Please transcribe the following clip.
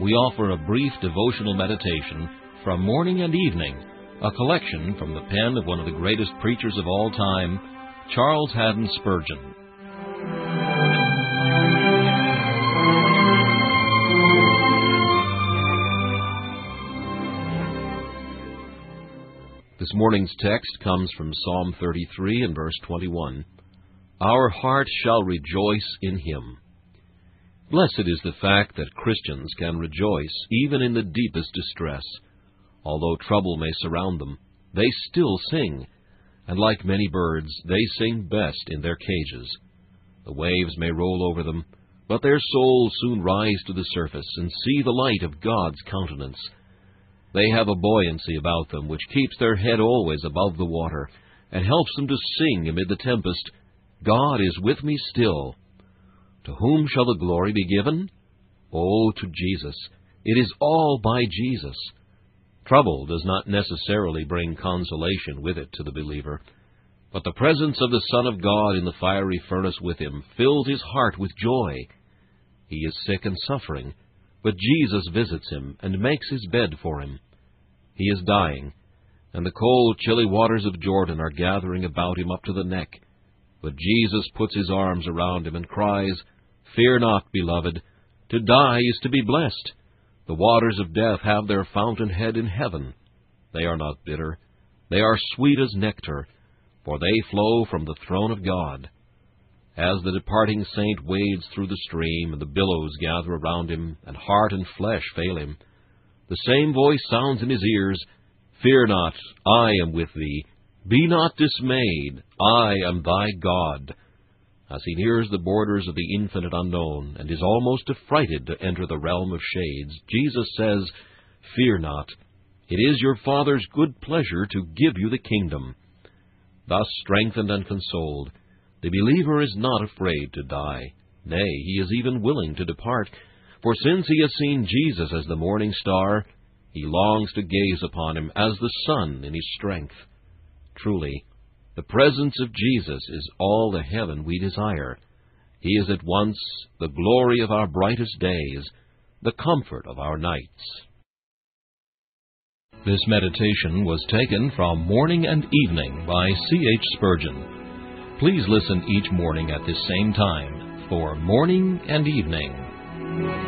we offer a brief devotional meditation from morning and evening, a collection from the pen of one of the greatest preachers of all time, Charles Haddon Spurgeon. This morning's text comes from Psalm 33 and verse 21. Our heart shall rejoice in him. Blessed is the fact that Christians can rejoice even in the deepest distress. Although trouble may surround them, they still sing, and like many birds, they sing best in their cages. The waves may roll over them, but their souls soon rise to the surface and see the light of God's countenance. They have a buoyancy about them which keeps their head always above the water, and helps them to sing amid the tempest, God is with me still. To whom shall the glory be given? Oh, to Jesus. It is all by Jesus. Trouble does not necessarily bring consolation with it to the believer, but the presence of the Son of God in the fiery furnace with him fills his heart with joy. He is sick and suffering, but Jesus visits him and makes his bed for him. He is dying, and the cold, chilly waters of Jordan are gathering about him up to the neck. But Jesus puts his arms around him and cries, Fear not, beloved. To die is to be blessed. The waters of death have their fountainhead in heaven. They are not bitter. They are sweet as nectar, for they flow from the throne of God. As the departing saint wades through the stream, and the billows gather around him, and heart and flesh fail him, the same voice sounds in his ears, Fear not, I am with thee. Be not dismayed, I am thy God. As he nears the borders of the infinite unknown, and is almost affrighted to enter the realm of shades, Jesus says, Fear not. It is your Father's good pleasure to give you the kingdom. Thus strengthened and consoled, the believer is not afraid to die. Nay, he is even willing to depart, for since he has seen Jesus as the morning star, he longs to gaze upon him as the sun in his strength. Truly, the presence of Jesus is all the heaven we desire. He is at once the glory of our brightest days, the comfort of our nights. This meditation was taken from Morning and Evening by C. H. Spurgeon. Please listen each morning at this same time for Morning and Evening.